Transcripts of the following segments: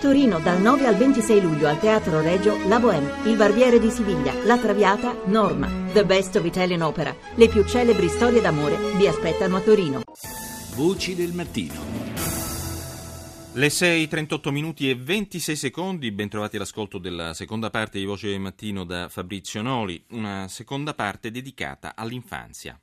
Torino dal 9 al 26 luglio al Teatro Regio La Bohème, Il Barbiere di Siviglia, La Traviata, Norma, The Best of Italian Opera. Le più celebri storie d'amore vi aspettano a Torino. Voci del mattino. Le 6.38 minuti e 26 secondi, ben trovati all'ascolto della seconda parte di Voce del Mattino da Fabrizio Noli, una seconda parte dedicata all'infanzia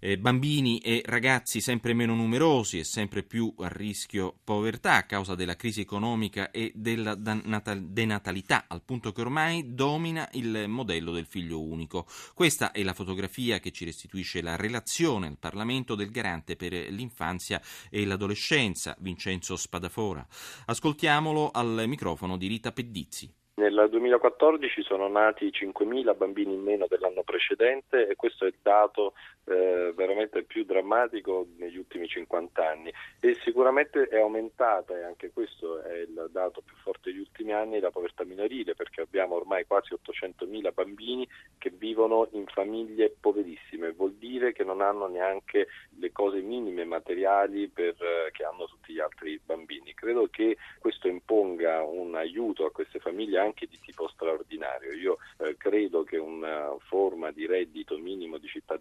eh, bambini e ragazzi sempre meno numerosi e sempre più a rischio povertà a causa della crisi economica e della denatalità, al punto che ormai domina il modello del figlio unico. Questa è la fotografia che ci restituisce la relazione al Parlamento del garante per l'infanzia e l'adolescenza, Vincenzo Spadafora. Ascoltiamolo al microfono di Rita Pedizzi. Nel 2014 sono nati 5.000 bambini in meno dell'anno precedente e questo è il dato eh, veramente più drammatico negli ultimi 50 anni e sicuramente è aumentata e anche questo è il dato più forte degli ultimi anni la povertà minorile perché abbiamo ormai quasi 800.000 bambini che vivono in famiglie poverissime, vuol dire che non hanno neanche le cose minime materiali per, eh, che hanno tutti gli altri bambini. Credo che questo imponga un aiuto a queste famiglie anche di tipo straordinario. Io eh, credo che una forma di reddito minimo di cittadinanza,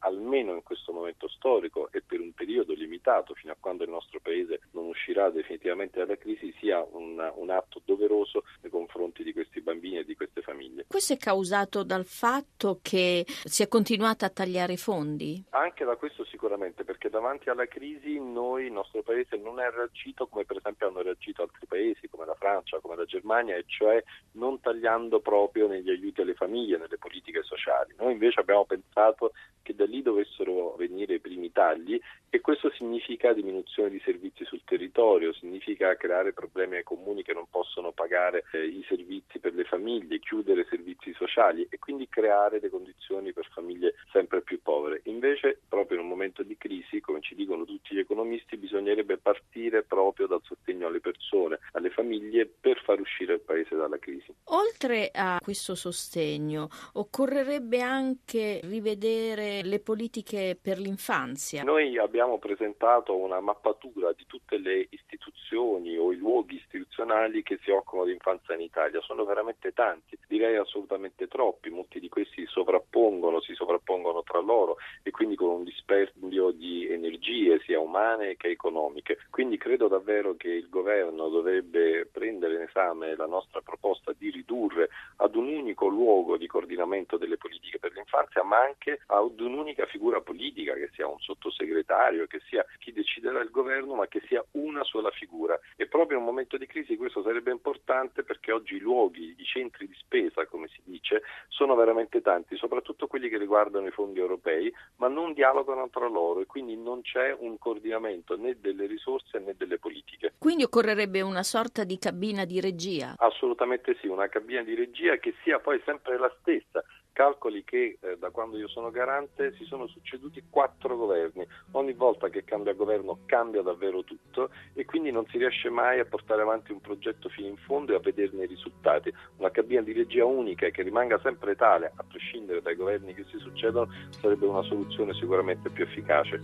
almeno in questo momento storico e per un periodo limitato, fino a quando il nostro Paese non uscirà definitivamente dalla crisi, sia un, un atto doveroso nei confronti di questi bambini e di queste famiglie. Questo è causato dal fatto che si è continuato a tagliare i fondi? Anche da questo sicuramente, perché davanti alla crisi noi, il nostro Paese, non è reagito come per esempio hanno reagito altri Paesi, come la Francia, come la Germania, e cioè non tagliando proprio negli aiuti alle famiglie, nelle. Noi invece abbiamo pensato che da lì dovessero venire i primi tagli e questo significa diminuzione di servizi sul territorio, significa creare problemi ai comuni che non possono pagare eh, i servizi per le famiglie, chiudere servizi sociali e quindi creare le condizioni per famiglie sempre più povere. Invece, proprio in un momento di crisi, come ci dicono tutti gli economisti, bisognerebbe partire proprio dal sostegno alle persone, alle famiglie per far uscire il paese dalla crisi. Oltre a questo sostegno, occorrerebbe anche rivedere le politiche per l'infanzia. Noi abbiamo presentato una mappatura di tutte le istituzioni o i luoghi istituzionali che si occupano di infanzia in Italia. Sono veramente tanti, direi assolutamente troppi, molti di questi si sovrappongono, si sovrappongono tra loro e quindi con un dispendio di energie sia umane che economiche. Quindi credo davvero che il governo dovrebbe esame la nostra proposta di ridurre ad un unico luogo di coordinamento delle politiche per l'infanzia, ma anche ad un'unica figura politica, che sia un sottosegretario, che sia chi deciderà il governo, ma che sia una sola figura. E proprio in un momento di crisi questo sarebbe importante perché oggi i luoghi, i centri di spesa, come si dice, sono veramente tanti, soprattutto quelli che riguardano i fondi europei, ma non dialogano tra loro e quindi non c'è un coordinamento né delle risorse né. Quindi occorrerebbe una sorta di cabina di regia? Assolutamente sì, una cabina di regia che sia poi sempre la stessa. Calcoli che eh, da quando io sono garante si sono succeduti quattro governi, ogni volta che cambia governo cambia davvero tutto e quindi non si riesce mai a portare avanti un progetto fino in fondo e a vederne i risultati. Una cabina di regia unica che rimanga sempre tale, a prescindere dai governi che si succedono, sarebbe una soluzione sicuramente più efficace.